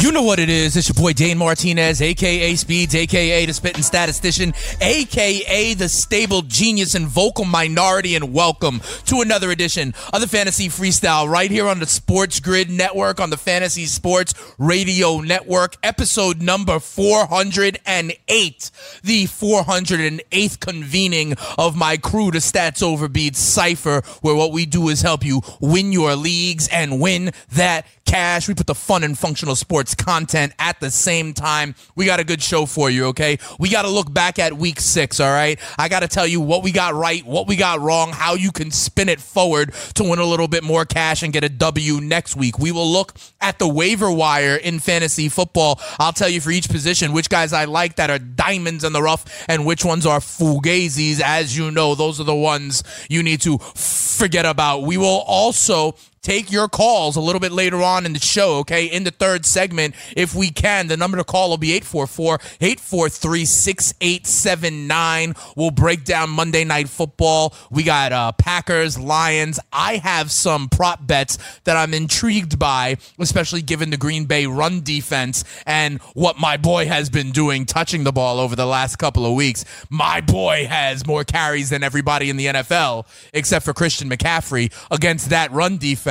You know what it is. It's your boy Dane Martinez, aka Speeds, aka the Spitting Statistician, aka the stable genius and vocal minority, and welcome to another edition of the Fantasy Freestyle right here on the Sports Grid Network, on the Fantasy Sports Radio Network, episode number 408, the 408th convening of my crew, the Stats Overbeat Cypher, where what we do is help you win your leagues and win that cash. We put the fun and functional sports content at the same time. We got a good show for you, okay? We got to look back at week six, all right? I got to tell you what we got right, what we got wrong, how you can spin it forward to win a little bit more cash and get a W next week. We will look at the waiver wire in fantasy football. I'll tell you for each position which guys I like that are diamonds in the rough and which ones are fugazis. As you know, those are the ones you need to forget about. We will also take your calls a little bit later on in the show, okay? In the third segment, if we can. The number to call will be 844 843 6879. We'll break down Monday Night Football. We got uh, Packers, Lions. I have some prop bets that I'm intrigued by, especially given the Green Bay run defense and what my boy has been doing touching the ball over the last couple of weeks. My boy has more carries than everybody in the NFL, except for Christian McCaffrey, against that run defense.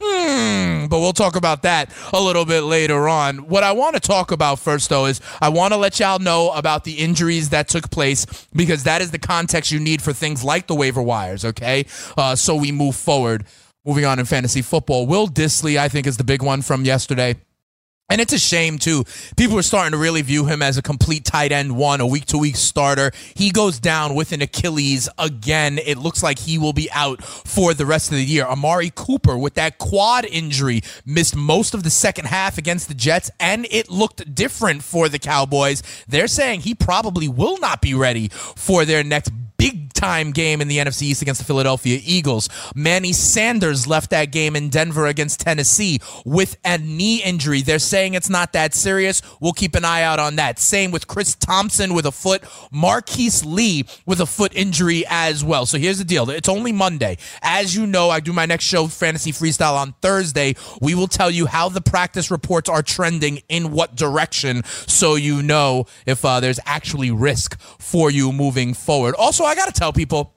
Hmm, but we'll talk about that a little bit later on. What I want to talk about first, though, is I want to let y'all know about the injuries that took place because that is the context you need for things like the waiver wires, okay? Uh, so we move forward. Moving on in fantasy football, Will Dissly, I think, is the big one from yesterday. And it's a shame, too. People are starting to really view him as a complete tight end one, a week to week starter. He goes down with an Achilles again. It looks like he will be out for the rest of the year. Amari Cooper, with that quad injury, missed most of the second half against the Jets, and it looked different for the Cowboys. They're saying he probably will not be ready for their next big time game in the NFC East against the Philadelphia Eagles. Manny Sanders left that game in Denver against Tennessee with a knee injury. They're saying it's not that serious. We'll keep an eye out on that. Same with Chris Thompson with a foot, Marquise Lee with a foot injury as well. So here's the deal. It's only Monday. As you know, I do my next show, Fantasy Freestyle, on Thursday. We will tell you how the practice reports are trending in what direction so you know if uh, there's actually risk for you moving forward. Also, I got to tell people.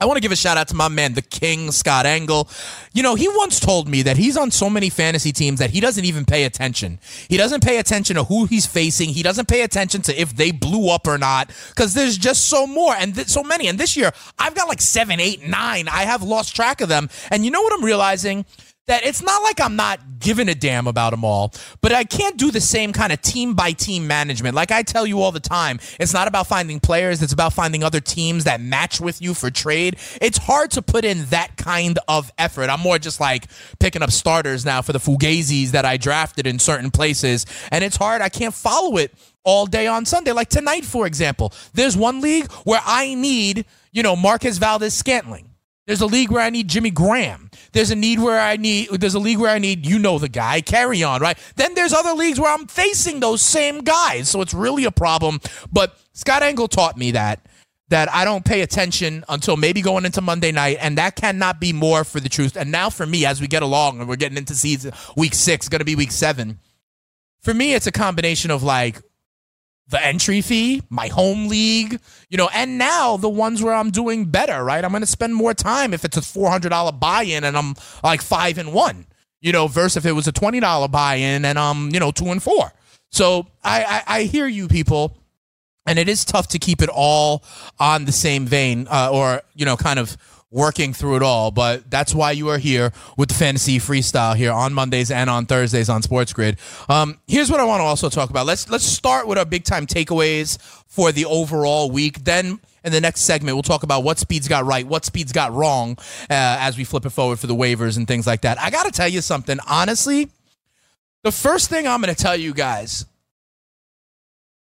I want to give a shout out to my man, the King, Scott Engel. You know, he once told me that he's on so many fantasy teams that he doesn't even pay attention. He doesn't pay attention to who he's facing. He doesn't pay attention to if they blew up or not because there's just so more and th- so many. And this year, I've got like seven, eight, nine. I have lost track of them. And you know what I'm realizing? That it's not like I'm not giving a damn about them all, but I can't do the same kind of team by team management. Like I tell you all the time, it's not about finding players, it's about finding other teams that match with you for trade. It's hard to put in that kind of effort. I'm more just like picking up starters now for the Fugazis that I drafted in certain places, and it's hard. I can't follow it all day on Sunday. Like tonight, for example, there's one league where I need, you know, Marquez Valdes Scantling. There's a league where I need Jimmy Graham. There's a need where I need there's a league where I need you know the guy, carry on, right? Then there's other leagues where I'm facing those same guys. So it's really a problem. But Scott Engel taught me that that I don't pay attention until maybe going into Monday night, and that cannot be more for the truth. And now for me, as we get along and we're getting into season week six, gonna be week seven. For me, it's a combination of like the entry fee, my home league, you know, and now the ones where I'm doing better, right? I'm going to spend more time if it's a $400 buy in and I'm like five and one, you know, versus if it was a $20 buy in and I'm, you know, two and four. So I, I, I hear you people. And it is tough to keep it all on the same vein uh, or, you know, kind of working through it all. But that's why you are here with the fantasy freestyle here on Mondays and on Thursdays on Sports Grid. Um, here's what I want to also talk about. Let's let's start with our big time takeaways for the overall week. Then in the next segment, we'll talk about what speeds got right, what speeds got wrong uh, as we flip it forward for the waivers and things like that. I got to tell you something. Honestly, the first thing I'm going to tell you guys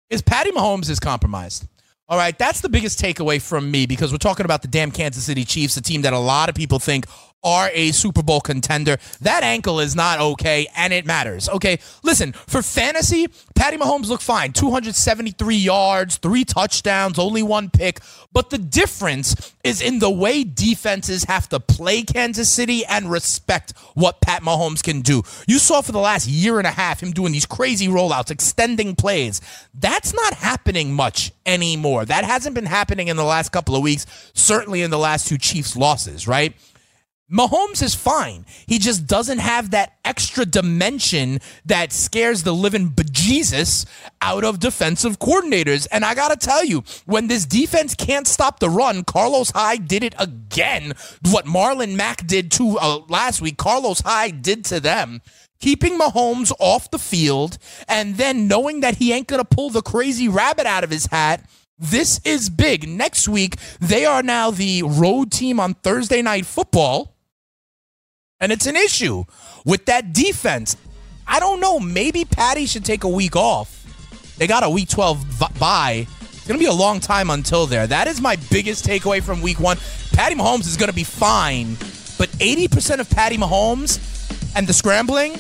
is Patty Mahomes is compromised. All right, that's the biggest takeaway from me because we're talking about the damn Kansas City Chiefs, a team that a lot of people think are a Super Bowl contender. That ankle is not okay, and it matters. Okay, listen, for fantasy, Patty Mahomes looked fine 273 yards, three touchdowns, only one pick. But the difference is in the way defenses have to play Kansas City and respect what Pat Mahomes can do. You saw for the last year and a half him doing these crazy rollouts, extending plays. That's not happening much anymore. That hasn't been happening in the last couple of weeks, certainly in the last two Chiefs losses, right? Mahomes is fine. He just doesn't have that extra dimension that scares the living bejesus out of defensive coordinators. And I got to tell you, when this defense can't stop the run, Carlos Hyde did it again. What Marlon Mack did to uh, last week, Carlos Hyde did to them. Keeping Mahomes off the field and then knowing that he ain't going to pull the crazy rabbit out of his hat. This is big. Next week, they are now the road team on Thursday Night Football and it's an issue with that defense. I don't know. Maybe Patty should take a week off. They got a week 12 bye. It's going to be a long time until there. That is my biggest takeaway from week one. Patty Mahomes is going to be fine, but 80% of Patty Mahomes and the scrambling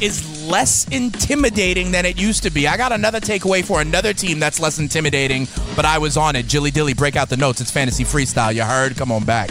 is less intimidating than it used to be. I got another takeaway for another team that's less intimidating, but I was on it. Jilly Dilly, break out the notes. It's fantasy freestyle. You heard? Come on back.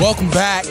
Welcome back.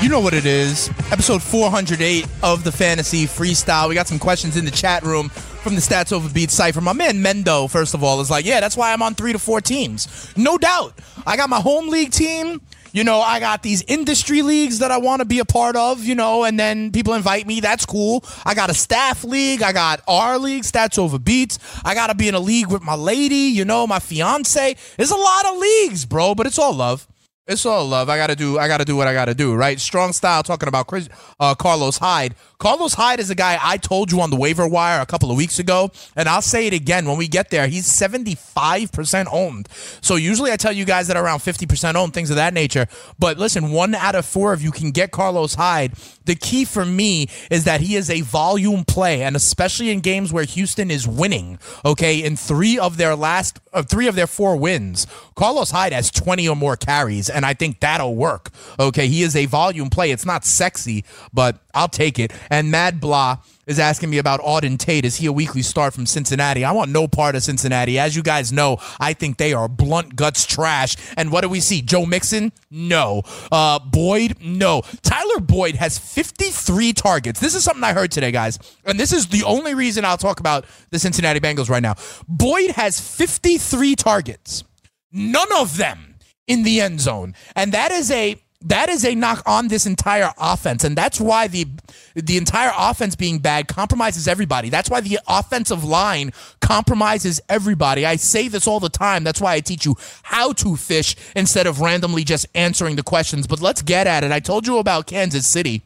You know what it is. Episode 408 of the Fantasy Freestyle. We got some questions in the chat room from the Stats Over Beats Cypher. My man Mendo, first of all, is like, yeah, that's why I'm on three to four teams. No doubt. I got my home league team. You know, I got these industry leagues that I want to be a part of, you know, and then people invite me. That's cool. I got a staff league. I got our league, Stats Over Beats. I got to be in a league with my lady, you know, my fiance. There's a lot of leagues, bro, but it's all love. It's all love. I gotta do. I gotta do what I gotta do. Right? Strong style. Talking about Chris, uh, Carlos Hyde. Carlos Hyde is a guy I told you on the waiver wire a couple of weeks ago, and I'll say it again when we get there. He's seventy five percent owned. So usually I tell you guys that around fifty percent owned, things of that nature. But listen, one out of four of you can get Carlos Hyde. The key for me is that he is a volume play, and especially in games where Houston is winning. Okay, in three of their last, uh, three of their four wins, Carlos Hyde has twenty or more carries and I think that'll work. Okay, he is a volume play. It's not sexy, but I'll take it. And Mad Blah is asking me about Auden Tate. Is he a weekly start from Cincinnati? I want no part of Cincinnati. As you guys know, I think they are blunt guts trash. And what do we see? Joe Mixon? No. Uh, Boyd? No. Tyler Boyd has 53 targets. This is something I heard today, guys. And this is the only reason I'll talk about the Cincinnati Bengals right now. Boyd has 53 targets. None of them in the end zone. And that is a that is a knock on this entire offense and that's why the the entire offense being bad compromises everybody. That's why the offensive line compromises everybody. I say this all the time. That's why i teach you how to fish instead of randomly just answering the questions. But let's get at it. I told you about kansas city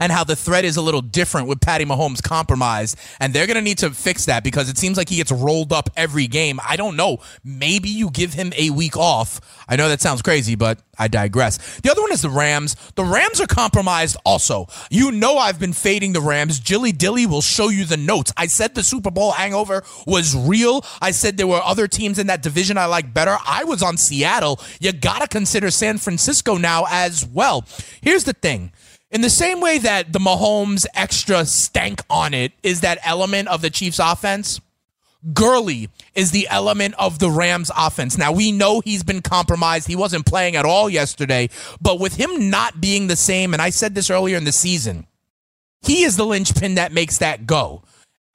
and how the threat is a little different with Patty Mahomes compromised. And they're going to need to fix that because it seems like he gets rolled up every game. I don't know. Maybe you give him a week off. I know that sounds crazy, but I digress. The other one is the Rams. The Rams are compromised also. You know I've been fading the Rams. Jilly Dilly will show you the notes. I said the Super Bowl hangover was real. I said there were other teams in that division I like better. I was on Seattle. You got to consider San Francisco now as well. Here's the thing. In the same way that the Mahomes extra stank on it is that element of the Chiefs offense, Gurley is the element of the Rams offense. Now, we know he's been compromised. He wasn't playing at all yesterday, but with him not being the same, and I said this earlier in the season, he is the linchpin that makes that go.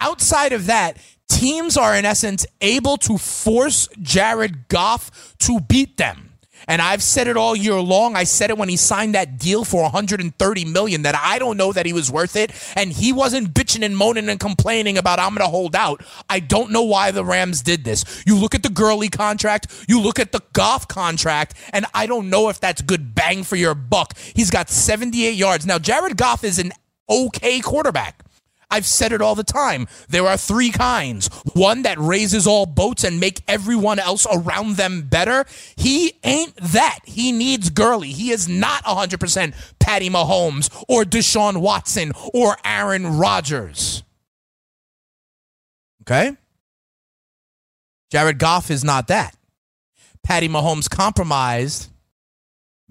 Outside of that, teams are in essence able to force Jared Goff to beat them. And I've said it all year long. I said it when he signed that deal for 130 million that I don't know that he was worth it. And he wasn't bitching and moaning and complaining about I'm going to hold out. I don't know why the Rams did this. You look at the Gurley contract, you look at the Goff contract, and I don't know if that's good bang for your buck. He's got 78 yards. Now, Jared Goff is an okay quarterback. I've said it all the time. There are three kinds. One that raises all boats and make everyone else around them better. He ain't that. He needs Gurley. He is not 100% Patty Mahomes or Deshaun Watson or Aaron Rodgers. Okay? Jared Goff is not that. Patty Mahomes compromised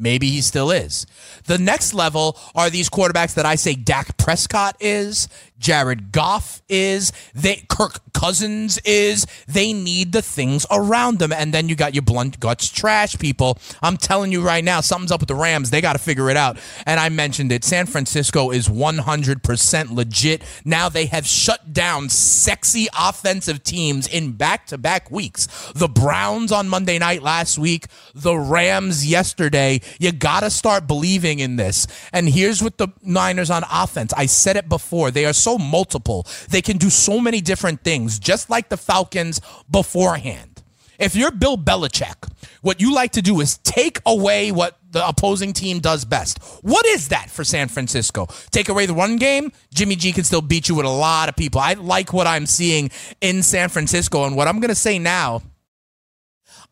Maybe he still is. The next level are these quarterbacks that I say Dak Prescott is, Jared Goff is, they Kirk Cousins is. They need the things around them. And then you got your blunt guts trash people. I'm telling you right now, something's up with the Rams. They got to figure it out. And I mentioned it. San Francisco is 100% legit. Now they have shut down sexy offensive teams in back to back weeks. The Browns on Monday night last week, the Rams yesterday. You got to start believing in this. And here's what the Niners on offense. I said it before. They are so multiple. They can do so many different things, just like the Falcons beforehand. If you're Bill Belichick, what you like to do is take away what the opposing team does best. What is that for San Francisco? Take away the run game, Jimmy G can still beat you with a lot of people. I like what I'm seeing in San Francisco. And what I'm going to say now,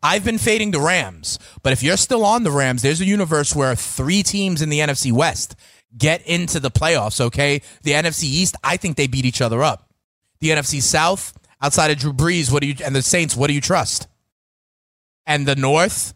I've been fading the Rams, but if you're still on the Rams, there's a universe where three teams in the NFC West get into the playoffs, okay? The NFC East, I think they beat each other up. The NFC South, outside of Drew Brees, what do you and the Saints, what do you trust? And the North,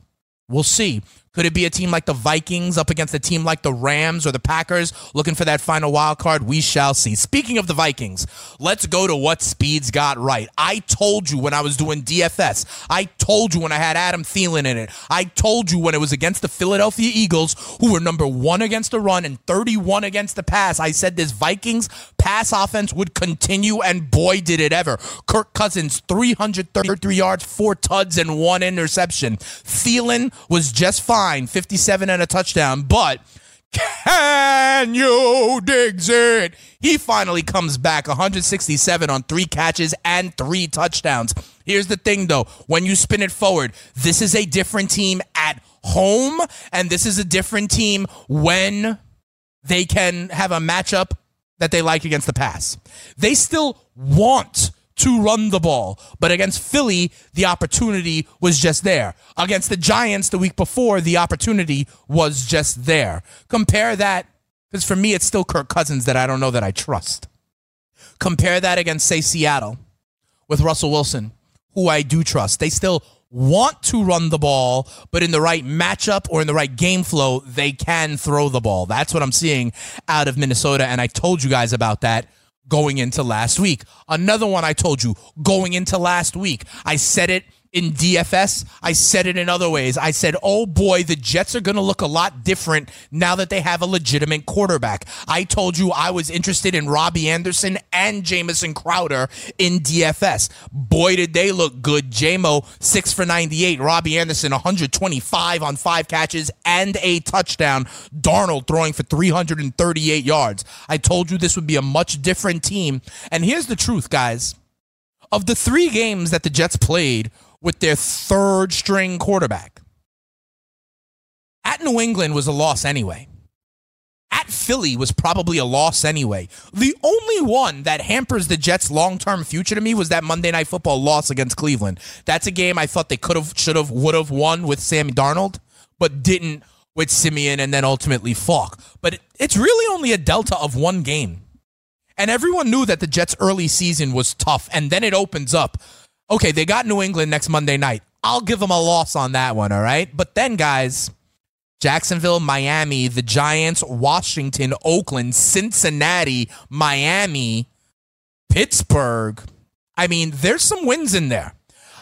we'll see. Could it be a team like the Vikings up against a team like the Rams or the Packers looking for that final wild card? We shall see. Speaking of the Vikings, let's go to what Speeds got right. I told you when I was doing DFS. I told you when I had Adam Thielen in it. I told you when it was against the Philadelphia Eagles, who were number one against the run and 31 against the pass. I said this Vikings pass offense would continue, and boy, did it ever. Kirk Cousins, 333 yards, four tuds, and one interception. Thielen was just fine fine, 57 and a touchdown, but can you Diggs it? He finally comes back 167 on three catches and three touchdowns. Here's the thing though, when you spin it forward, this is a different team at home, and this is a different team when they can have a matchup that they like against the pass. They still want to run the ball. But against Philly, the opportunity was just there. Against the Giants the week before, the opportunity was just there. Compare that, because for me, it's still Kirk Cousins that I don't know that I trust. Compare that against, say, Seattle with Russell Wilson, who I do trust. They still want to run the ball, but in the right matchup or in the right game flow, they can throw the ball. That's what I'm seeing out of Minnesota. And I told you guys about that going into last week. Another one I told you going into last week. I said it in DFS. I said it in other ways. I said, oh boy, the Jets are going to look a lot different now that they have a legitimate quarterback. I told you I was interested in Robbie Anderson and Jamison Crowder in DFS. Boy, did they look good. JMO, 6 for 98. Robbie Anderson, 125 on five catches and a touchdown. Darnold throwing for 338 yards. I told you this would be a much different team. And here's the truth, guys. Of the three games that the Jets played with their third string quarterback. At New England was a loss anyway. At Philly was probably a loss anyway. The only one that hampers the Jets' long term future to me was that Monday Night Football loss against Cleveland. That's a game I thought they could have, should have, would have won with Sammy Darnold, but didn't with Siemian and then ultimately Falk. But it's really only a delta of one game. And everyone knew that the Jets' early season was tough, and then it opens up okay, they got New England next Monday night. I'll give them a loss on that one, all right? But then, guys, Jacksonville, Miami, the Giants, Washington, Oakland, Cincinnati, Miami, Pittsburgh. I mean, there's some wins in there.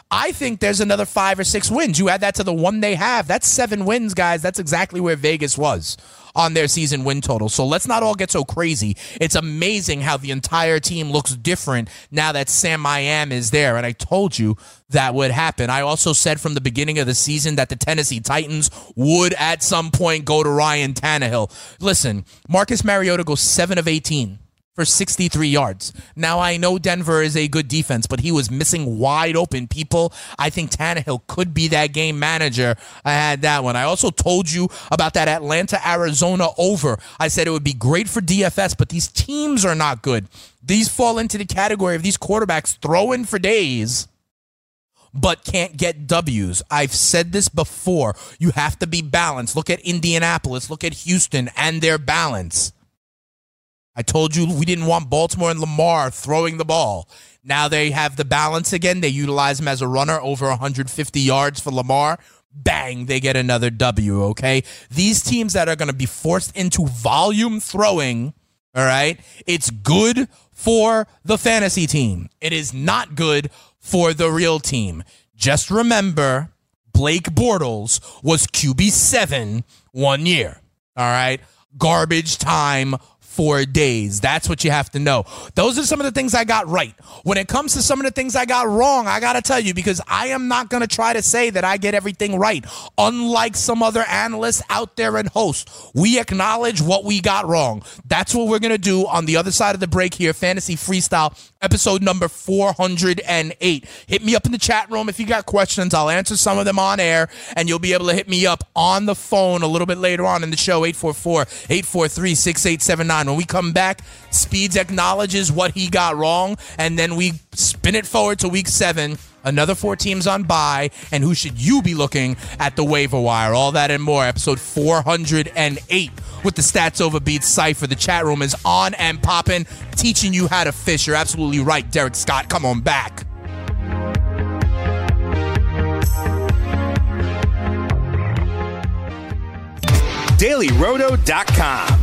I think there's another five or six wins. You add that to the one they have. That's seven wins, guys. That's exactly where Vegas was on their season win total. So let's not all get so crazy. It's amazing how the entire team looks different now that Sam Miami is there. And I told you that would happen. I also said from the beginning of the season that the Tennessee Titans would at some point go to Ryan Tannehill. Listen, Marcus Mariota goes 7 of 18 for 63 yards. Now I know Denver is a good defense, but he was missing wide open people. I think Tannehill could be that game manager. I had that one. I also told you about that Atlanta Arizona over. I said it would be great for DFS, but these teams are not good. These fall into the category of these quarterbacks throwing for days but can't get W's. I've said this before. You have to be balanced. Look at Indianapolis, look at Houston and their balance. I told you we didn't want Baltimore and Lamar throwing the ball. Now they have the balance again. They utilize him as a runner over 150 yards for Lamar. Bang, they get another W, okay? These teams that are going to be forced into volume throwing, all right, it's good for the fantasy team. It is not good for the real team. Just remember, Blake Bortles was QB7 one year, all right? Garbage time four days. That's what you have to know. Those are some of the things I got right. When it comes to some of the things I got wrong, I got to tell you, because I am not going to try to say that I get everything right. Unlike some other analysts out there and hosts, we acknowledge what we got wrong. That's what we're going to do on the other side of the break here. Fantasy Freestyle, episode number 408. Hit me up in the chat room if you got questions. I'll answer some of them on air, and you'll be able to hit me up on the phone a little bit later on in the show, 844 843 6879. When we come back, Speeds acknowledges what he got wrong, and then we spin it forward to week seven. Another four teams on bye, and who should you be looking at the waiver wire? All that and more. Episode 408 with the Stats Over Beats cipher. The chat room is on and popping, teaching you how to fish. You're absolutely right, Derek Scott. Come on back. DailyRoto.com.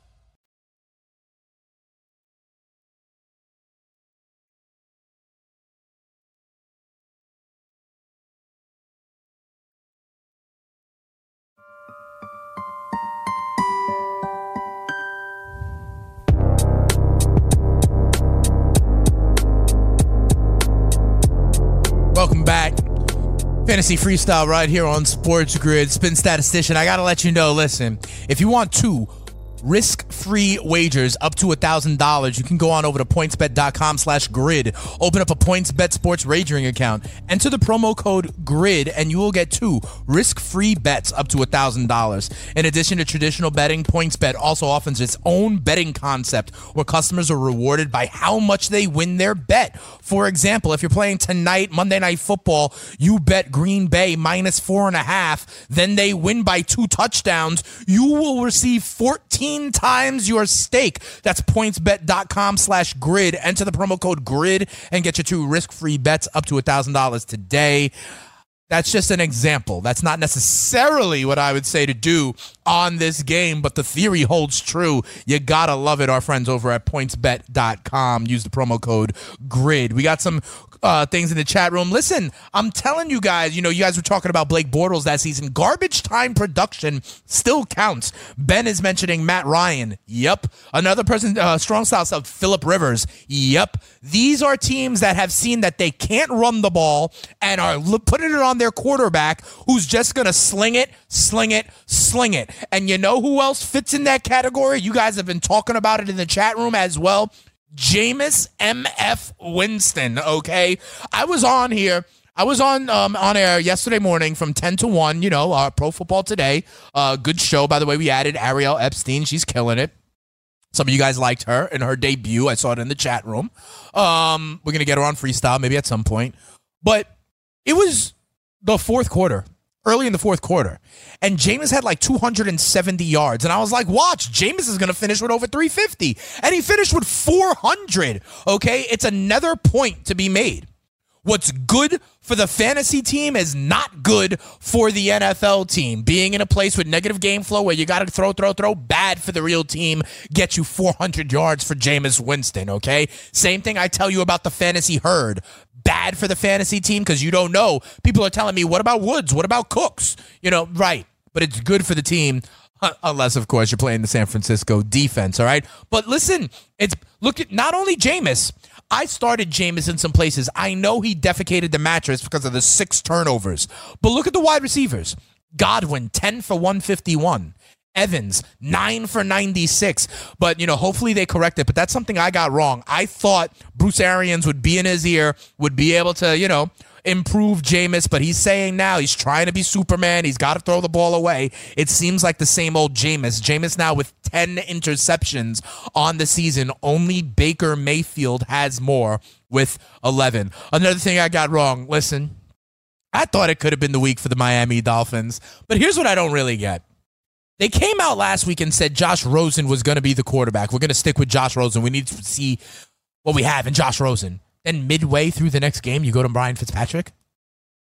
Welcome back. Fantasy Freestyle right here on Sports Grid. Spin Statistician. I got to let you know listen, if you want two risk-free wagers up to $1,000. You can go on over to pointsbet.com slash grid, open up a PointsBet sports wagering account, enter the promo code GRID, and you will get two risk-free bets up to $1,000. In addition to traditional betting, PointsBet also offers its own betting concept where customers are rewarded by how much they win their bet. For example, if you're playing tonight, Monday Night Football, you bet Green Bay minus four and a half, then they win by two touchdowns, you will receive 14 times your stake. That's pointsbet.com slash grid. Enter the promo code GRID and get your two risk-free bets up to $1,000 today. That's just an example. That's not necessarily what I would say to do on this game, but the theory holds true. You gotta love it. Our friends over at pointsbet.com use the promo code GRID. We got some uh, things in the chat room. Listen, I'm telling you guys, you know, you guys were talking about Blake Bortles that season. Garbage time production still counts. Ben is mentioning Matt Ryan. Yep. Another person, uh, strong style stuff, Philip Rivers. Yep. These are teams that have seen that they can't run the ball and are putting it on their quarterback who's just going to sling it, sling it, sling it. And you know who else fits in that category? You guys have been talking about it in the chat room as well. Jameis MF Winston, okay? I was on here. I was on um, on air yesterday morning from 10 to 1, you know, uh, Pro Football Today. Uh, good show, by the way. We added Ariel Epstein. She's killing it. Some of you guys liked her in her debut. I saw it in the chat room. Um, we're going to get her on freestyle maybe at some point. But it was the fourth quarter early in the fourth quarter. And Jameis had like 270 yards. And I was like, watch, Jameis is going to finish with over 350. And he finished with 400. Okay. It's another point to be made. What's good for the fantasy team is not good for the NFL team. Being in a place with negative game flow where you got to throw, throw, throw, bad for the real team, get you 400 yards for Jameis Winston, okay? Same thing I tell you about the fantasy herd. Bad for the fantasy team because you don't know. People are telling me, what about Woods? What about Cooks? You know, right. But it's good for the team unless of course you're playing the San Francisco defense, all right? But listen, it's look at not only Jameis, I started Jameis in some places. I know he defecated the mattress because of the six turnovers. But look at the wide receivers. Godwin, 10 for 151. Evans, 9 for 96. But, you know, hopefully they correct it. But that's something I got wrong. I thought Bruce Arians would be in his ear, would be able to, you know, improve Jameis, but he's saying now he's trying to be Superman. He's got to throw the ball away. It seems like the same old Jameis. Jameis now with 10 interceptions on the season. Only Baker Mayfield has more with 11. Another thing I got wrong. Listen, I thought it could have been the week for the Miami Dolphins, but here's what I don't really get. They came out last week and said Josh Rosen was going to be the quarterback. We're going to stick with Josh Rosen. We need to see what we have in Josh Rosen. Then midway through the next game, you go to Brian Fitzpatrick?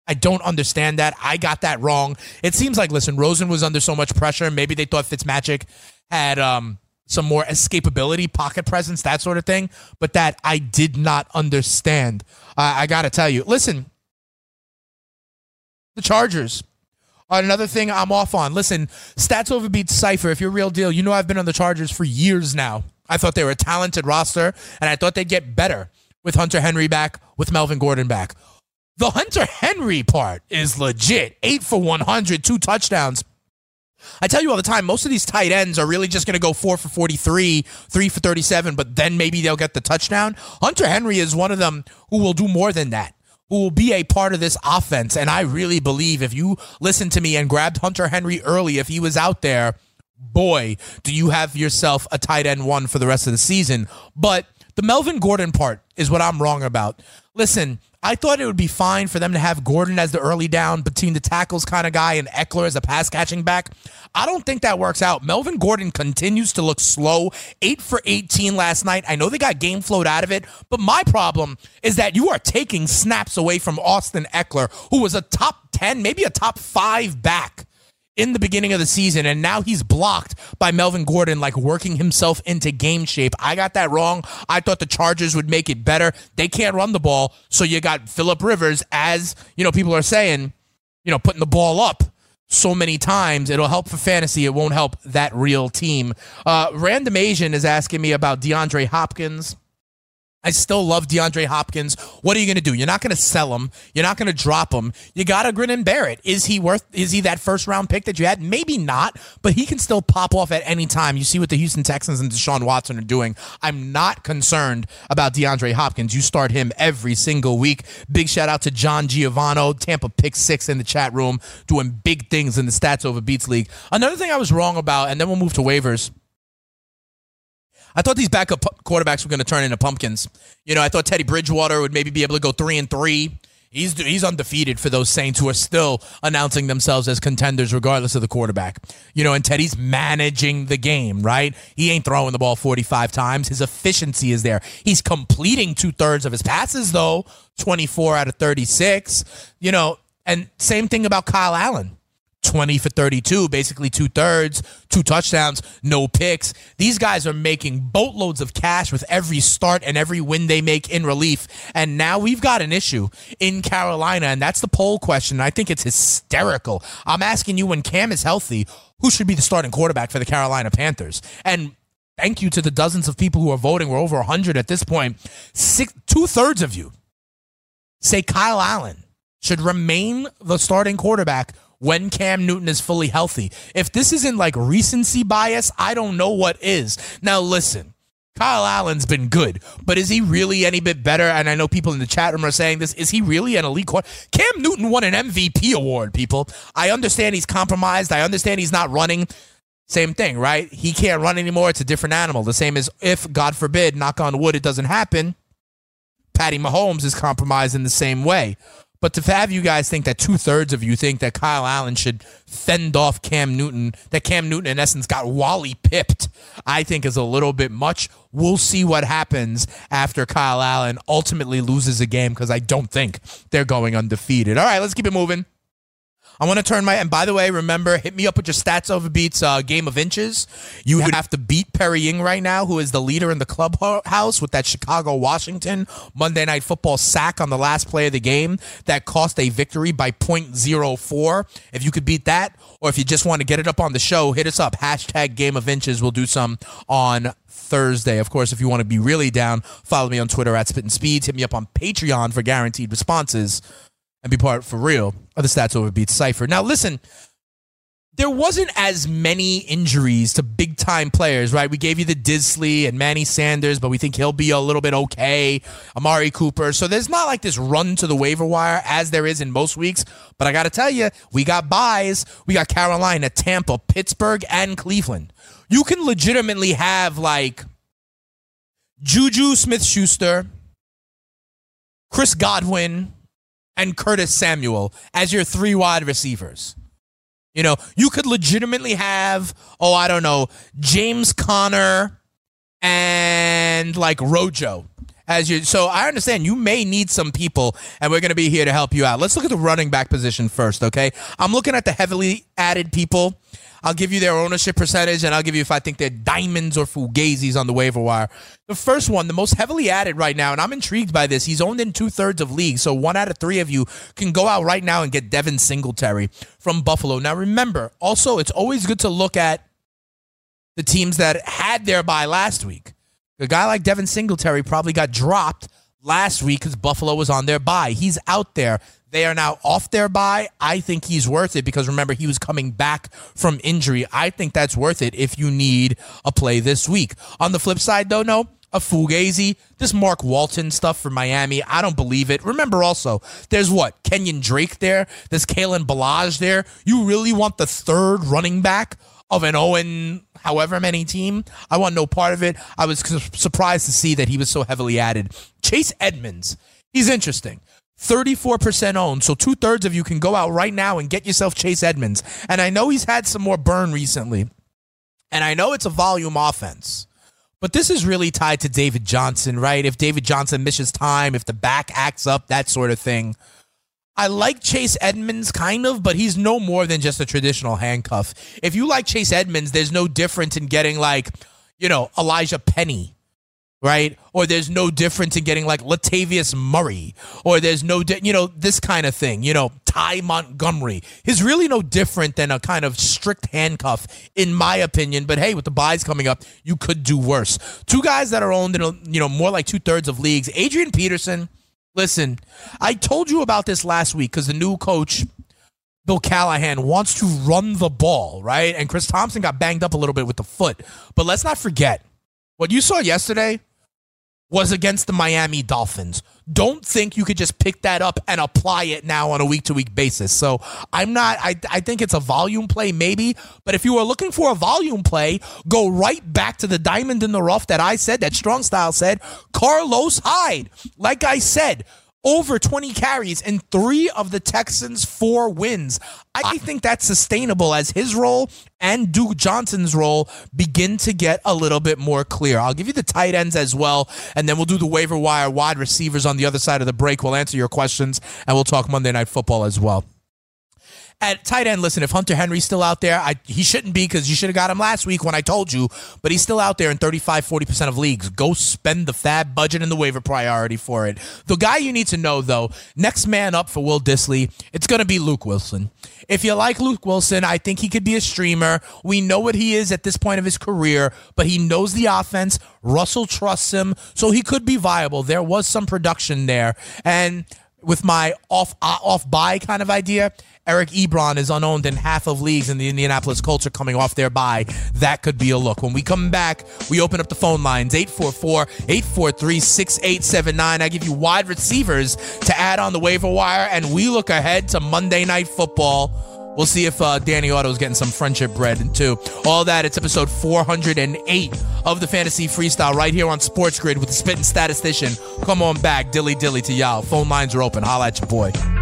I don't understand that. I got that wrong. It seems like, listen, Rosen was under so much pressure. Maybe they thought Fitzmagic had um, some more escapability, pocket presence, that sort of thing. But that I did not understand. I got to tell you. Listen, the Chargers. Another thing I'm off on. Listen, stats over beats Cypher. If you're a real deal, you know I've been on the Chargers for years now. I thought they were a talented roster, and I thought they'd get better with Hunter Henry back, with Melvin Gordon back. The Hunter Henry part is legit. Eight for 100, two touchdowns. I tell you all the time, most of these tight ends are really just going to go four for 43, three for 37, but then maybe they'll get the touchdown. Hunter Henry is one of them who will do more than that, who will be a part of this offense. And I really believe if you listen to me and grabbed Hunter Henry early, if he was out there, boy, do you have yourself a tight end one for the rest of the season. But the Melvin Gordon part is what I'm wrong about. Listen, I thought it would be fine for them to have Gordon as the early down between the tackles kind of guy and Ekeler as a pass catching back. I don't think that works out. Melvin Gordon continues to look slow. Eight for 18 last night. I know they got game flowed out of it, but my problem is that you are taking snaps away from Austin Ekeler, who was a top 10, maybe a top five back in the beginning of the season, and now he's blocked by Melvin Gordon, like working himself into game shape. I got that wrong. I thought the Chargers would make it better. They can't run the ball, so you got Philip Rivers, as you know, people are saying, you know, putting the ball up so many times. It'll help for fantasy. It won't help that real team. Uh, Random Asian is asking me about DeAndre Hopkins. I still love DeAndre Hopkins. What are you going to do? You're not going to sell him. You're not going to drop him. You got to grin and bear it. Is he worth? Is he that first round pick that you had? Maybe not, but he can still pop off at any time. You see what the Houston Texans and Deshaun Watson are doing. I'm not concerned about DeAndre Hopkins. You start him every single week. Big shout out to John Giovanno, Tampa Pick Six in the chat room, doing big things in the Stats Over Beats League. Another thing I was wrong about, and then we'll move to waivers. I thought these backup quarterbacks were going to turn into pumpkins. You know, I thought Teddy Bridgewater would maybe be able to go three and three. He's he's undefeated for those Saints who are still announcing themselves as contenders regardless of the quarterback. You know, and Teddy's managing the game, right? He ain't throwing the ball 45 times. His efficiency is there. He's completing two thirds of his passes though, 24 out of 36. You know, and same thing about Kyle Allen. 20 for 32, basically two thirds, two touchdowns, no picks. These guys are making boatloads of cash with every start and every win they make in relief. And now we've got an issue in Carolina, and that's the poll question. I think it's hysterical. I'm asking you when Cam is healthy, who should be the starting quarterback for the Carolina Panthers? And thank you to the dozens of people who are voting. We're over 100 at this point. Two thirds of you say Kyle Allen should remain the starting quarterback when Cam Newton is fully healthy. If this isn't like recency bias, I don't know what is. Now, listen. Kyle Allen's been good, but is he really any bit better? And I know people in the chat room are saying this. Is he really an elite quarterback? Cam Newton won an MVP award, people. I understand he's compromised. I understand he's not running. Same thing, right? He can't run anymore. It's a different animal. The same as if, God forbid, knock on wood, it doesn't happen. Patty Mahomes is compromised in the same way. But to have you guys think that two thirds of you think that Kyle Allen should fend off Cam Newton, that Cam Newton in essence got Wally pipped, I think is a little bit much. We'll see what happens after Kyle Allen ultimately loses a game because I don't think they're going undefeated. All right, let's keep it moving. I want to turn my and by the way, remember, hit me up with your stats over beats uh, game of inches. You would have to beat Perry Ying right now, who is the leader in the clubhouse with that Chicago Washington Monday Night Football sack on the last play of the game that cost a victory by 0.04. If you could beat that, or if you just want to get it up on the show, hit us up. Hashtag game of inches. We'll do some on Thursday. Of course, if you want to be really down, follow me on Twitter at Spittin' Speeds. Hit me up on Patreon for guaranteed responses and be part for real of the Stats Over Beats Cypher. Now, listen, there wasn't as many injuries to big time players, right? We gave you the Dissly and Manny Sanders, but we think he'll be a little bit okay. Amari Cooper. So there's not like this run to the waiver wire as there is in most weeks. But I got to tell you, we got buys. We got Carolina, Tampa, Pittsburgh, and Cleveland. You can legitimately have like Juju Smith Schuster, Chris Godwin, and Curtis Samuel as your three wide receivers. You know, you could legitimately have, oh, I don't know, James Conner and like Rojo as you. So I understand you may need some people, and we're going to be here to help you out. Let's look at the running back position first, okay? I'm looking at the heavily added people. I'll give you their ownership percentage, and I'll give you if I think they're diamonds or fugazis on the waiver wire. The first one, the most heavily added right now, and I'm intrigued by this. He's owned in two thirds of leagues, so one out of three of you can go out right now and get Devin Singletary from Buffalo. Now, remember, also, it's always good to look at the teams that had their bye last week. A guy like Devin Singletary probably got dropped last week because Buffalo was on their bye. He's out there. They are now off their bye. I think he's worth it because remember, he was coming back from injury. I think that's worth it if you need a play this week. On the flip side, though, no, a Fugazi, this Mark Walton stuff for Miami, I don't believe it. Remember also, there's what? Kenyan Drake there. There's Kalen Ballage there. You really want the third running back of an Owen however many team? I want no part of it. I was surprised to see that he was so heavily added. Chase Edmonds, he's interesting. 34% owned. So two thirds of you can go out right now and get yourself Chase Edmonds. And I know he's had some more burn recently. And I know it's a volume offense. But this is really tied to David Johnson, right? If David Johnson misses time, if the back acts up, that sort of thing. I like Chase Edmonds kind of, but he's no more than just a traditional handcuff. If you like Chase Edmonds, there's no difference in getting like, you know, Elijhaa Penny right? Or there's no difference in getting like Latavius Murray, or there's no, di- you know, this kind of thing, you know, Ty Montgomery is really no different than a kind of strict handcuff, in my opinion. But hey, with the buys coming up, you could do worse. Two guys that are owned in, a, you know, more like two thirds of leagues Adrian Peterson Listen, I told you about this last week because the new coach, Bill Callahan, wants to run the ball, right? And Chris Thompson got banged up a little bit with the foot. But let's not forget what you saw yesterday was against the Miami Dolphins. Don't think you could just pick that up and apply it now on a week to week basis. So I'm not, I, I think it's a volume play, maybe. But if you are looking for a volume play, go right back to the diamond in the rough that I said, that Strong Style said, Carlos Hyde. Like I said, over 20 carries in three of the Texans' four wins. I think that's sustainable as his role and Duke Johnson's role begin to get a little bit more clear. I'll give you the tight ends as well, and then we'll do the waiver wire wide receivers on the other side of the break. We'll answer your questions, and we'll talk Monday Night Football as well at tight end, listen, if Hunter Henry's still out there, I, he shouldn't be because you should have got him last week when I told you, but he's still out there in 35, 40% of leagues. Go spend the fab budget and the waiver priority for it. The guy you need to know, though, next man up for Will Dissly, it's going to be Luke Wilson. If you like Luke Wilson, I think he could be a streamer. We know what he is at this point of his career, but he knows the offense. Russell trusts him, so he could be viable. There was some production there. And with my off uh, off buy kind of idea, Eric Ebron is unowned in half of leagues in the Indianapolis Colts are coming off their bye. That could be a look. When we come back, we open up the phone lines 844-843-6879. I give you wide receivers to add on the waiver wire, and we look ahead to Monday Night Football. We'll see if uh, Danny Otto's getting some friendship bread too. All that. It's episode 408 of the Fantasy Freestyle right here on Sports Grid with the spitting statistician. Come on back, dilly dilly to y'all. Phone lines are open. Holla at your boy.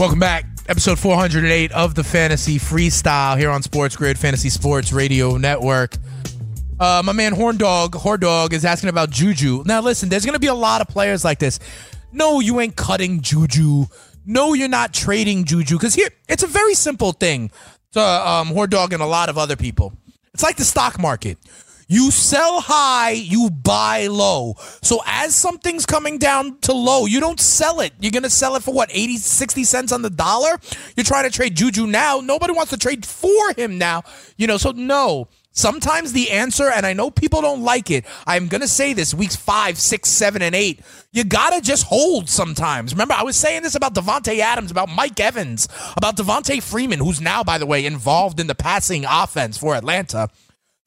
Welcome back. Episode 408 of the Fantasy Freestyle here on Sports Grid Fantasy Sports Radio Network. Uh, my man Horn Dog, Horn Dog is asking about Juju. Now, listen, there's going to be a lot of players like this. No, you ain't cutting Juju. No, you're not trading Juju. Because here, it's a very simple thing to um, Horn Dog and a lot of other people. It's like the stock market. You sell high, you buy low. So as something's coming down to low, you don't sell it. You're going to sell it for what, 80, 60 cents on the dollar? You're trying to trade Juju now. Nobody wants to trade for him now. You know, so no. Sometimes the answer, and I know people don't like it, I'm going to say this weeks five, six, seven, and eight. You got to just hold sometimes. Remember, I was saying this about Davante Adams, about Mike Evans, about Devonta Freeman, who's now, by the way, involved in the passing offense for Atlanta.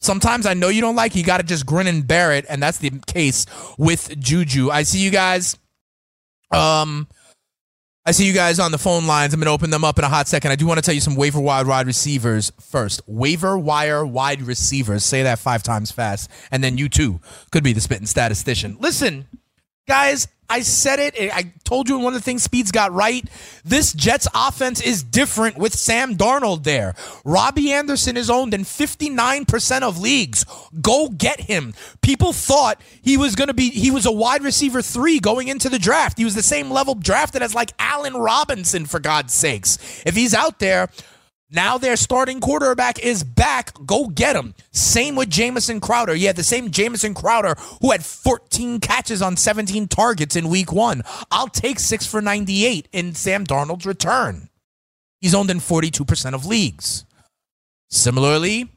Sometimes I know you don't like you got to just grin and bear it, and that's the case with Juju. I see you guys. Um, I see you guys on the phone lines. I'm going to open them up in a hot second. I do want to tell you some waiver wire wide receivers first. Waiver wire wide receivers. Say that five times fast, and then you too could be the spitting statistician. Listen, guys, I said it. I told you one of the things Speeds got right. This Jets offense is different with Sam Darnold there. Robbie Anderson is owned in 59% of leagues. Go get him. People thought he was going to be, he was a wide receiver three going into the draft. He was the same level drafted as like Allen Robinson, for God's sakes. If he's out there, now their starting quarterback is back. Go get him. Same with Jamison Crowder. Yeah, the same Jamison Crowder who had 14 catches on 17 targets in week one. I'll take six for 98 in Sam Darnold's return. He's owned in 42% of leagues. Similarly,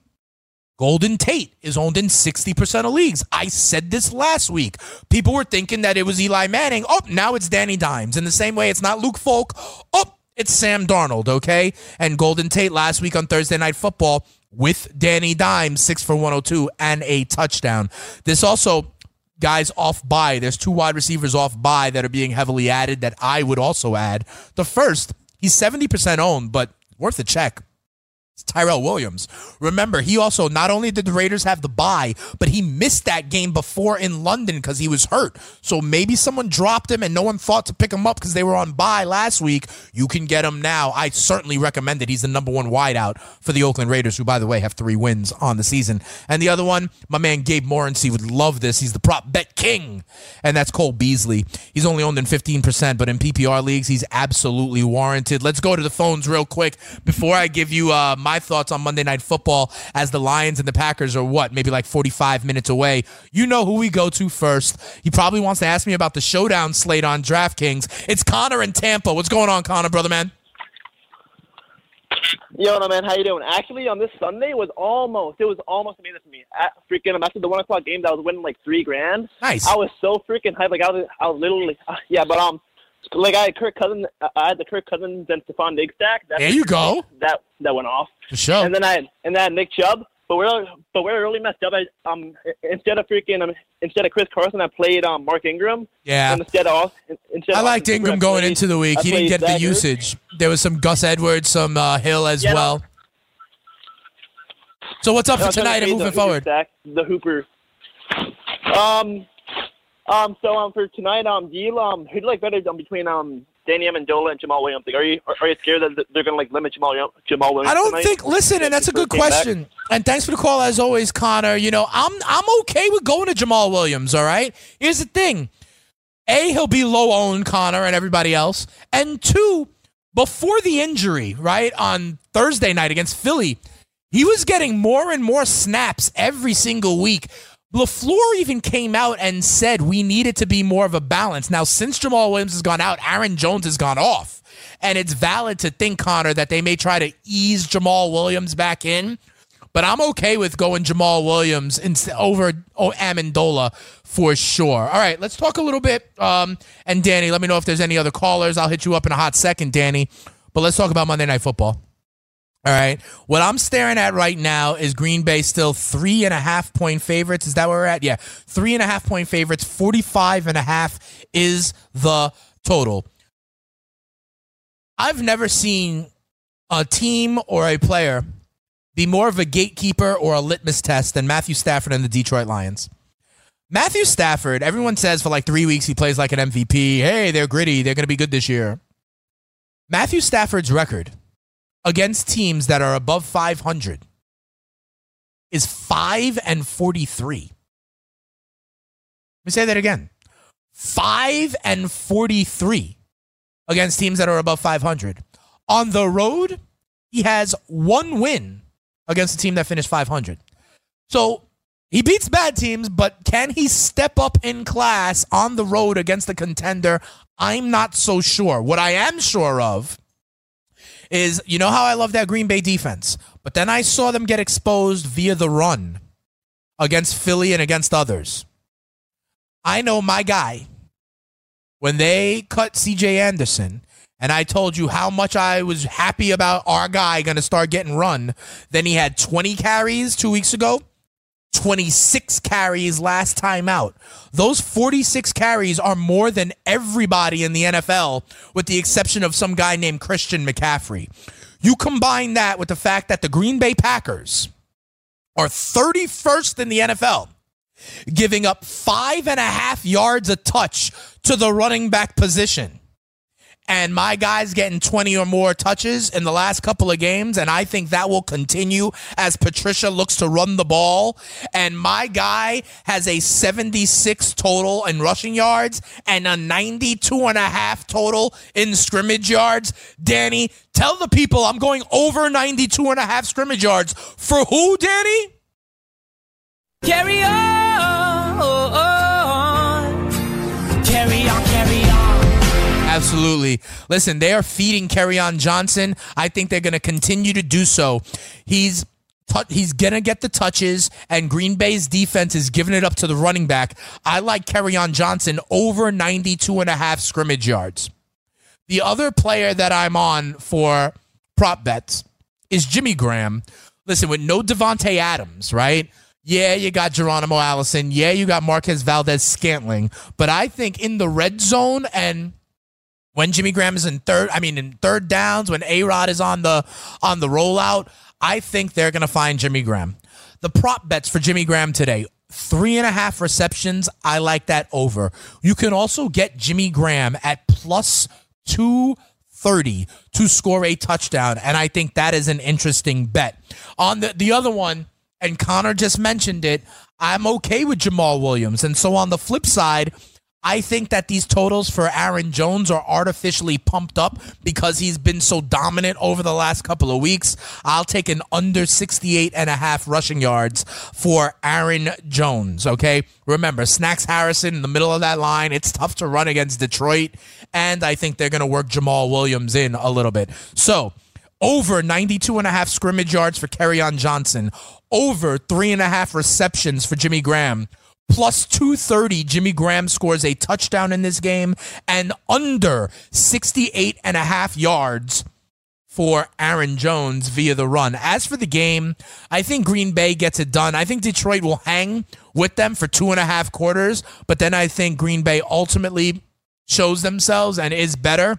Golden Tate is owned in 60% of leagues. I said this last week. People were thinking that it was Eli Manning. Oh, now it's Danny Dimes. In the same way, it's not Luke Falk. Oh, it's Sam Darnold, okay? And Golden Tate last week on Thursday Night Football with Danny Dimes, six for 102 and a touchdown. This also, guys off by. There's two wide receivers off by that are being heavily added that I would also add. The first, he's 70% owned, but worth a check. It's Tyrell Williams. Remember, he also not only did the Raiders have the bye, but he missed that game before in London because he was hurt. So maybe someone dropped him and no one thought to pick him up because they were on bye last week. You can get him now. I certainly recommend it. He's the number one wideout for the Oakland Raiders, who, by the way, have three wins on the season. And the other one, my man Gabe Morency would love this. He's the prop bet king, and that's Cole Beasley. He's only owned in 15%, but in PPR leagues, he's absolutely warranted. Let's go to the phones real quick before I give you uh, my thoughts on Monday Night Football as the Lions and the Packers are what, maybe like 45 minutes away. You know who we go to first. He probably wants to ask me about the showdown slate on DraftKings. It's Connor in Tampa. What's going on, Connor, brother man? Yo, no man, how you doing? Actually, on this Sunday was almost, it was almost amazing for me. At freaking, I'm after the one o'clock game, I was winning like three grand. Nice. I was so freaking hyped. Like I was, I was literally, uh, yeah. But um, like I had Kirk Cousins, I had the Kirk Cousins and Stefon Diggs stack. That There you go. That that went off. For sure. And then I had, and then I had Nick Chubb. But where but where it really messed up, I um instead of freaking um, instead of Chris Carson, I played um Mark Ingram. Yeah. Instead of instead I liked Ingram I going into the week. I He didn't get the usage. There was some Gus Edwards, some uh, Hill as Yeah, well. So what's up No, for tonight and trade the moving forward? Stack, the Hooper. Um, um. So um, for tonight, um, do you um, who do you like better um, between um, Danny Amendola and Jamaal Williams? Like, are you are, are you scared that they're gonna like limit Jamaal Jamaal Williams? I don't tonight? think. Listen, and that's a good Came back? question. And thanks for the call as always, Connor. You know, I'm I'm okay with going to Jamaal Williams. All right. Here's the thing: a, he'll be low owned, Connor, and everybody else, and two, before the injury, right on Thursday night against Philly, he was getting more and more snaps every single week. LaFleur even came out and said we needed to be more of a balance. Now, since Jamaal Williams has gone out, Aaron Jones has gone off. And it's valid to think, Connor, that they may try to ease Jamaal Williams back in. But I'm okay with going Jamaal Williams instead over oh, Amendola for sure. All right, let's talk a little bit. Um, and Danny, let me know if there's any other callers. I'll hit you up in a hot second, Danny. But let's talk about Monday Night Football. All right. What I'm staring at right now is Green Bay still three and a half point favorites. Is that where we're at? Yeah. Three and a half point favorites. 45 and a half is the total. I've never seen a team or a player be more of a gatekeeper or a litmus test than Matthew Stafford and the Detroit Lions. Matthew Stafford, everyone says for like three weeks he plays like an MVP. Hey, they're gritty. They're going to be good this year. Matthew Stafford's record against teams that are above 500 is 5 and 43. Let me say that again. 5 and 43 against teams that are above 500. On the road, he has one win against a team that finished 500. So he beats bad teams, but can he step up in class on the road against a contender? I'm not so sure. What I am sure of is you know how I love that Green Bay defense, but then I saw them get exposed via the run against Philly and against others. I know my guy, when they cut CJ Anderson, and I told you how much I was happy about our guy going to start getting run, then he had 20 carries two weeks ago. 26 carries last time out. Those 46 carries are more than everybody in the NFL, with the exception of some guy named Christian McCaffrey. You combine that with the fact that the Green Bay Packers are 31st in the NFL, giving up five and a half yards a touch to the running back position and my guy's getting 20 or more touches in the last couple of games. And I think that will continue as Patricia looks to run the ball. And my guy has a 76 total in rushing yards and a 92 and a half total in scrimmage yards. Danny, tell the people I'm going over 92 and a half scrimmage yards. For who, Danny? Carry on. Absolutely. Listen, they are feeding Kerryon Johnson. I think they're going to continue to do so. He's he's gonna get the touches, and Green Bay's defense is giving it up to the running back. I like Kerryon Johnson over 92 and a half scrimmage yards. The other player that I'm on for prop bets is Jimmy Graham. Listen, with no Davante Adams, right? Yeah, you got Geronimo Allison. Yeah, you got Marquez Valdes Scantling. But I think in the red zone and when Jimmy Graham is in third, I mean in third downs, when A Rod is on the on the rollout, I think they're gonna find Jimmy Graham. The prop bets for Jimmy Graham today. Three and a half receptions. I like that over. You can also get Jimmy Graham at plus 230 to score a touchdown. And I think that is an interesting bet. On the, the other one, and Connor just mentioned it, I'm okay with Jamaal Williams. And so on the flip side, I think that these totals for Aaron Jones are artificially pumped up because he's been so dominant over the last couple of weeks. I'll take an under 68 and a half rushing yards for Aaron Jones, okay? Remember, Snacks Harrison in the middle of that line. It's tough to run against Detroit, and I think they're going to work Jamaal Williams in a little bit. So, over 92 and a half scrimmage yards for Kerryon Johnson, over three and a half receptions for Jimmy Graham plus 230 jimmy graham scores a touchdown in this game and under 68 and a half yards for aaron jones via the run. As for the game i think green bay gets it done. I think detroit will hang with them for two and a half quarters but then i think green bay ultimately shows themselves and is better.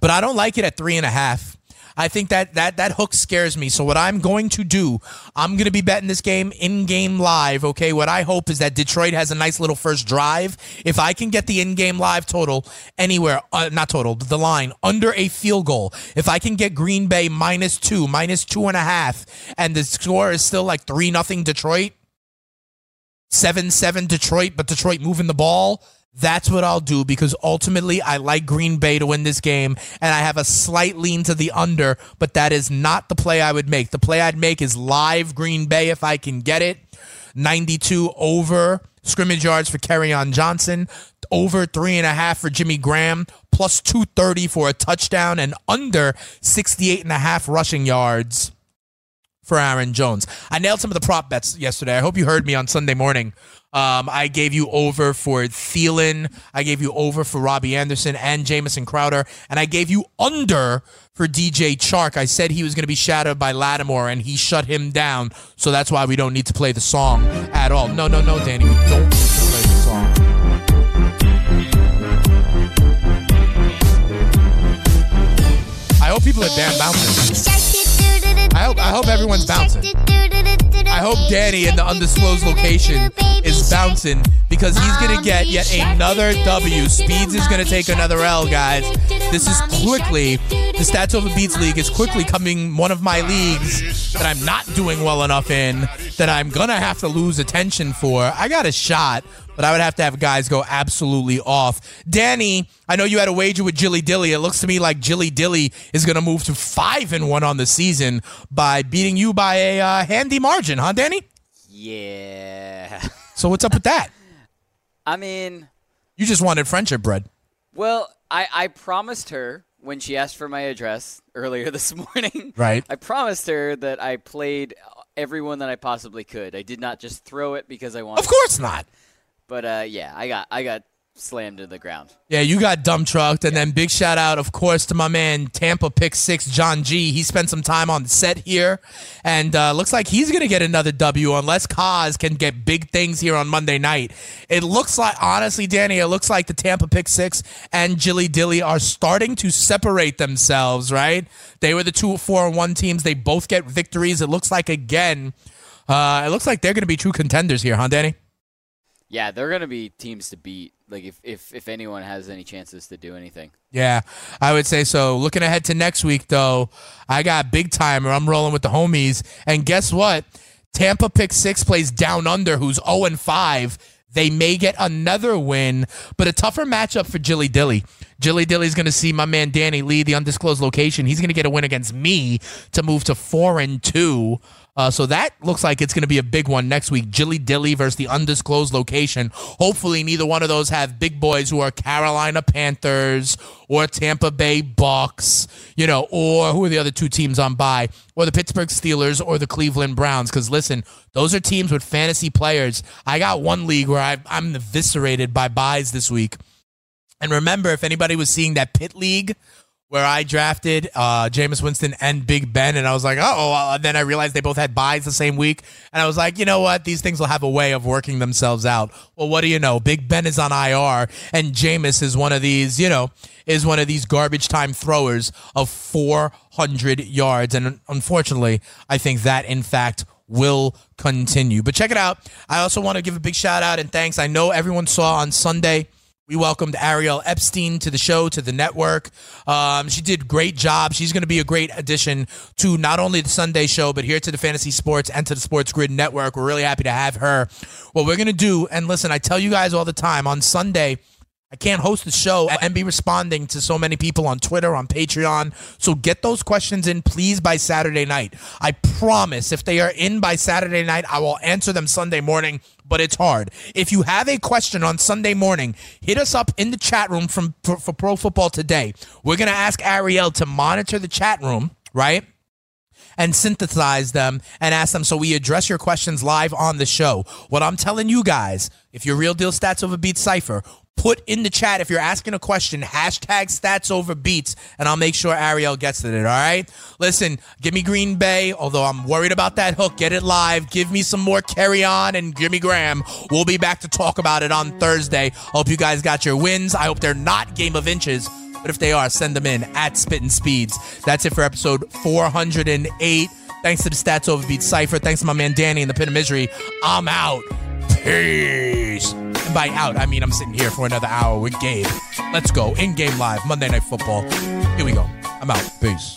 But i don't like it at three and a half I think that that that hook scares me. So what I'm going to do, I'm going to be betting this game in game live. Okay, what I hope is that Detroit has a nice little first drive. If I can get the in game live total anywhere, uh, not total, the line under a field goal. If I can get Green Bay minus two, minus two and a half, and the score is still like three nothing Detroit, seven seven Detroit, but Detroit moving the ball that's what I'll do because ultimately I like Green Bay to win this game and I have a slight lean to the under, but that is not the play I would make. The play I'd make is live Green Bay if I can get it. 92 over scrimmage yards for Kerryon Johnson, over three and a half for Jimmy Graham, plus 230 for a touchdown, and under 68 and a half rushing yards for Aaron Jones. I nailed some of the prop bets yesterday. I hope you heard me on Sunday morning um, I gave you over for Thielen. I gave you over for Robbie Anderson and Jamison Crowder. And I gave you under for DJ Chark. I said he was going to be shadowed by Lattimore, and he shut him down. So that's why we don't need to play the song at all. No, no, no, Danny. We don't need to play the song. I hope people are damn bouncing. I hope, I hope everyone's bouncing. I hope Danny in the undisclosed location is bouncing because he's to get yet another W. Speeds is to take another L, guys. This is quickly, the Stats Over Beats League is quickly coming one of my leagues that I'm not doing well enough in that I'm to have to lose attention for. I got a shot, but I would have to have guys go absolutely off. Danny, I know you had a wager with Jilly Dilly. It looks to me like Jilly Dilly is going to move to five and one on the season by beating you by a uh, handy margin, huh, Danny? Yeah. So what's up with that? I mean, You just wanted friendship bread. well, I, I promised her when she asked for my address earlier this morning. Right. I promised her that I played everyone that I possibly could. I did not just throw it because I wanted. Of course not. But uh, yeah, I got I got slammed to the ground. Yeah, you got dumb trucked, and then big shout out, of course, to my man Tampa Pick Six John G. He spent some time on the set here, and uh, looks like he's gonna get another W unless Kaz can get big things here on Monday night. It looks like, honestly, Danny, it looks like the Tampa Pick Six and Jilly Dilly are starting to separate themselves. Right? They were the two four and one teams. They both get victories. It looks like again. Uh, it looks like they're going to be true contenders here, huh, Danny? Yeah, they're gonna be teams to beat. Like if if if anyone has any chances to do anything. Yeah, I would say so. Looking ahead to next week, though, I got big timer. I'm rolling with the homies. And guess what? Tampa Pick Six plays Down Under, who's 0 and 5. They may get another win, but a tougher matchup for Jilly Dilly. Jilly Dilly's going to see my man Danny Lee, the undisclosed location. He's going to get a win against me to move to 4 and 2. Uh, so that looks like it's going to be a big one next week. Jilly Dilly versus the undisclosed location. Hopefully, neither one of those have big boys who are Carolina Panthers or Tampa Bay Bucks, you know, or who are the other two teams on by, or the Pittsburgh Steelers or the Cleveland Browns. Because listen, those are teams with fantasy players. I got one league where I, I'm eviscerated by buys this week. And remember, if anybody was seeing that pit league where I drafted uh, Jameis Winston and Big Ben, and I was like, oh, then I realized they both had buys the same week, and I was like, you know what? These things will have a way of working themselves out. Well, what do you know? Big Ben is on IR, and Jameis is one of these, you know, is one of these garbage time throwers of 400 yards, and unfortunately, I think that in fact will continue. But check it out. I also want to give a big shout out and thanks. I know everyone saw on Sunday. We welcomed Ariel Epstein to the show, to the network. Um, she did great job. She's going to be a great addition to not only the Sunday show, but here to the Fantasy Sports and to the Sports Grid Network. We're really happy to have her. What we're going to do, and listen, I tell you guys all the time on Sunday, I can't host the show and be responding to so many people on Twitter, on Patreon. So get those questions in, please, by Saturday night. I promise if they are in by Saturday night, I will answer them Sunday morning, but it's hard. If you have a question on Sunday morning, hit us up in the chat room from for, for Pro Football Today. We're going to ask Ariel to monitor the chat room, right? and synthesize them and ask them so we address your questions live on the show. What I'm telling you guys, if you're real deal stats over beats cipher, put in the chat if you're asking a question, hashtag stats over beats, and I'll make sure Ariel gets it. All right. Listen, give me Green Bay, although I'm worried about that hook. Get it live. Give me some more Kerryon and Jimmy Graham. We'll be back to talk about it on Thursday. Hope you guys got your wins. I hope they're not game of inches. But if they are, send them in at Spittin' Speeds. That's it for episode 408. Thanks to the Stats Over Beat Cypher. Thanks to my man Danny in the Pit of Misery. I'm out. Peace. By out, I mean I'm sitting here for another hour with Gabe. Let's go. In game live, Monday Night Football. Here we go. I'm out. Peace.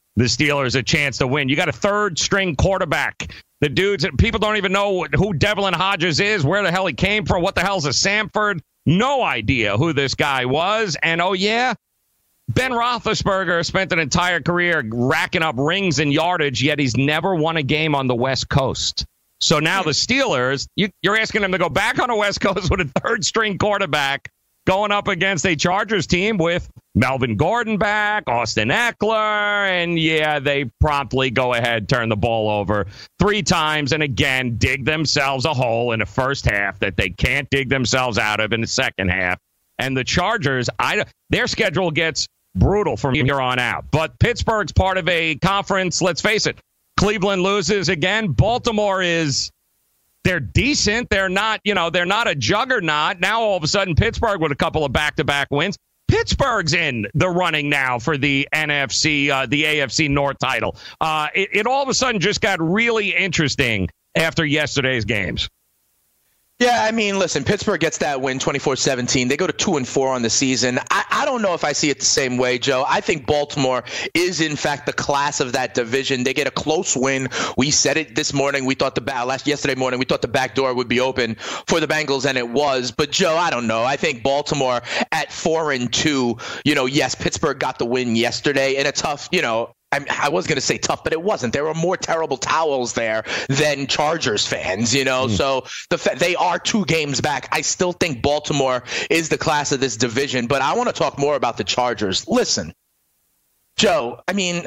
the Steelers a chance to win. You got a third string quarterback. The dudes, people don't even know who Devlin Hodges is, where the hell he came from, what the hell's a Samford. No idea who this guy was. And oh, yeah, Ben Roethlisberger spent an entire career racking up rings and yardage, yet he's never won a game on the West Coast. So now the Steelers, you, are asking them to go back on the West Coast with a third string quarterback going up against a Chargers team with Melvin Gordon back, Austin Ekeler, and yeah, they promptly go ahead, turn the ball over three times, and again dig themselves a hole in the first half that they can't dig themselves out of in the second half. And the Chargers, I their schedule gets brutal from here on out. But Pittsburgh's part of a conference. Let's face it, Cleveland loses again. Baltimore is they're decent. They're not, you know, they're not a juggernaut. Now all of a sudden Pittsburgh with a couple of back-to-back wins. Pittsburgh's in the running now for the NFC, uh, the AFC North title. Uh, it, it all of a sudden just got really interesting after yesterday's games. Yeah, I mean, listen, Pittsburgh gets that win 24-17. They go to 2 and 4 on the season. I, I don't know if I see it the same way, Joe. I think Baltimore is in fact the class of that division. They get a close win. We said it this morning. We thought the back last yesterday morning, we thought the back door would be open for the Bengals and it was. But Joe, I don't know. I think Baltimore at 4 and 2, you know, yes, Pittsburgh got the win yesterday in a tough, you know, I, I was going to say tough, but it wasn't. There were more terrible towels there than Chargers fans, you know. Mm. So the fa- they are two games back. I still think Baltimore is the class of this division, but I want to talk more about the Chargers. Listen, Joe. I mean,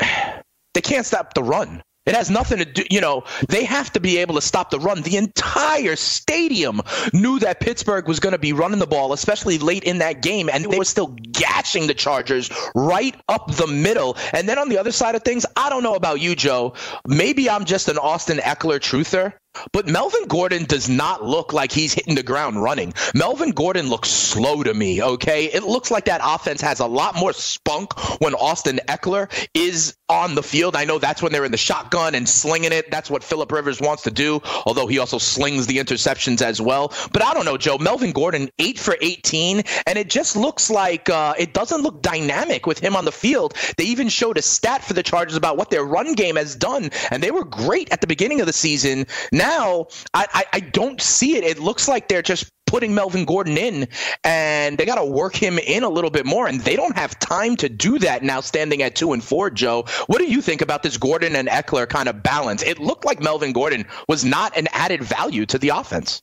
they can't stop the run. It has nothing to do, you know, they have to be able to stop the run. The entire stadium knew that Pittsburgh was going to be running the ball, especially late in that game, and they were still gashing the Chargers right up the middle. And then on the other side of things, I don't know about you, Joe. Maybe I'm just an Austin Ekeler truther, but Melvin Gordon does not look like he's hitting the ground running. Melvin Gordon looks slow to me, okay? It looks like that offense has a lot more spunk when Austin Ekeler is on the field. I know that's when they're in the shotgun and slinging it. That's what Philip Rivers wants to do, although he also slings the interceptions as well. But I don't know, Joe. Melvin Gordon, 8 for 18, and it just looks like uh, it doesn't look dynamic with him on the field. They even showed a stat for the Chargers about what their run game has done, and they were great at the beginning of the season. Now, now I, I, I don't see it. It looks like they're just putting Melvin Gordon in, and they got to work him in a little bit more, and they don't have time to do that now, standing at two and four. Joe, what do you think about this Gordon and Ekeler kind of balance? It looked like Melvin Gordon was not an added value to the offense.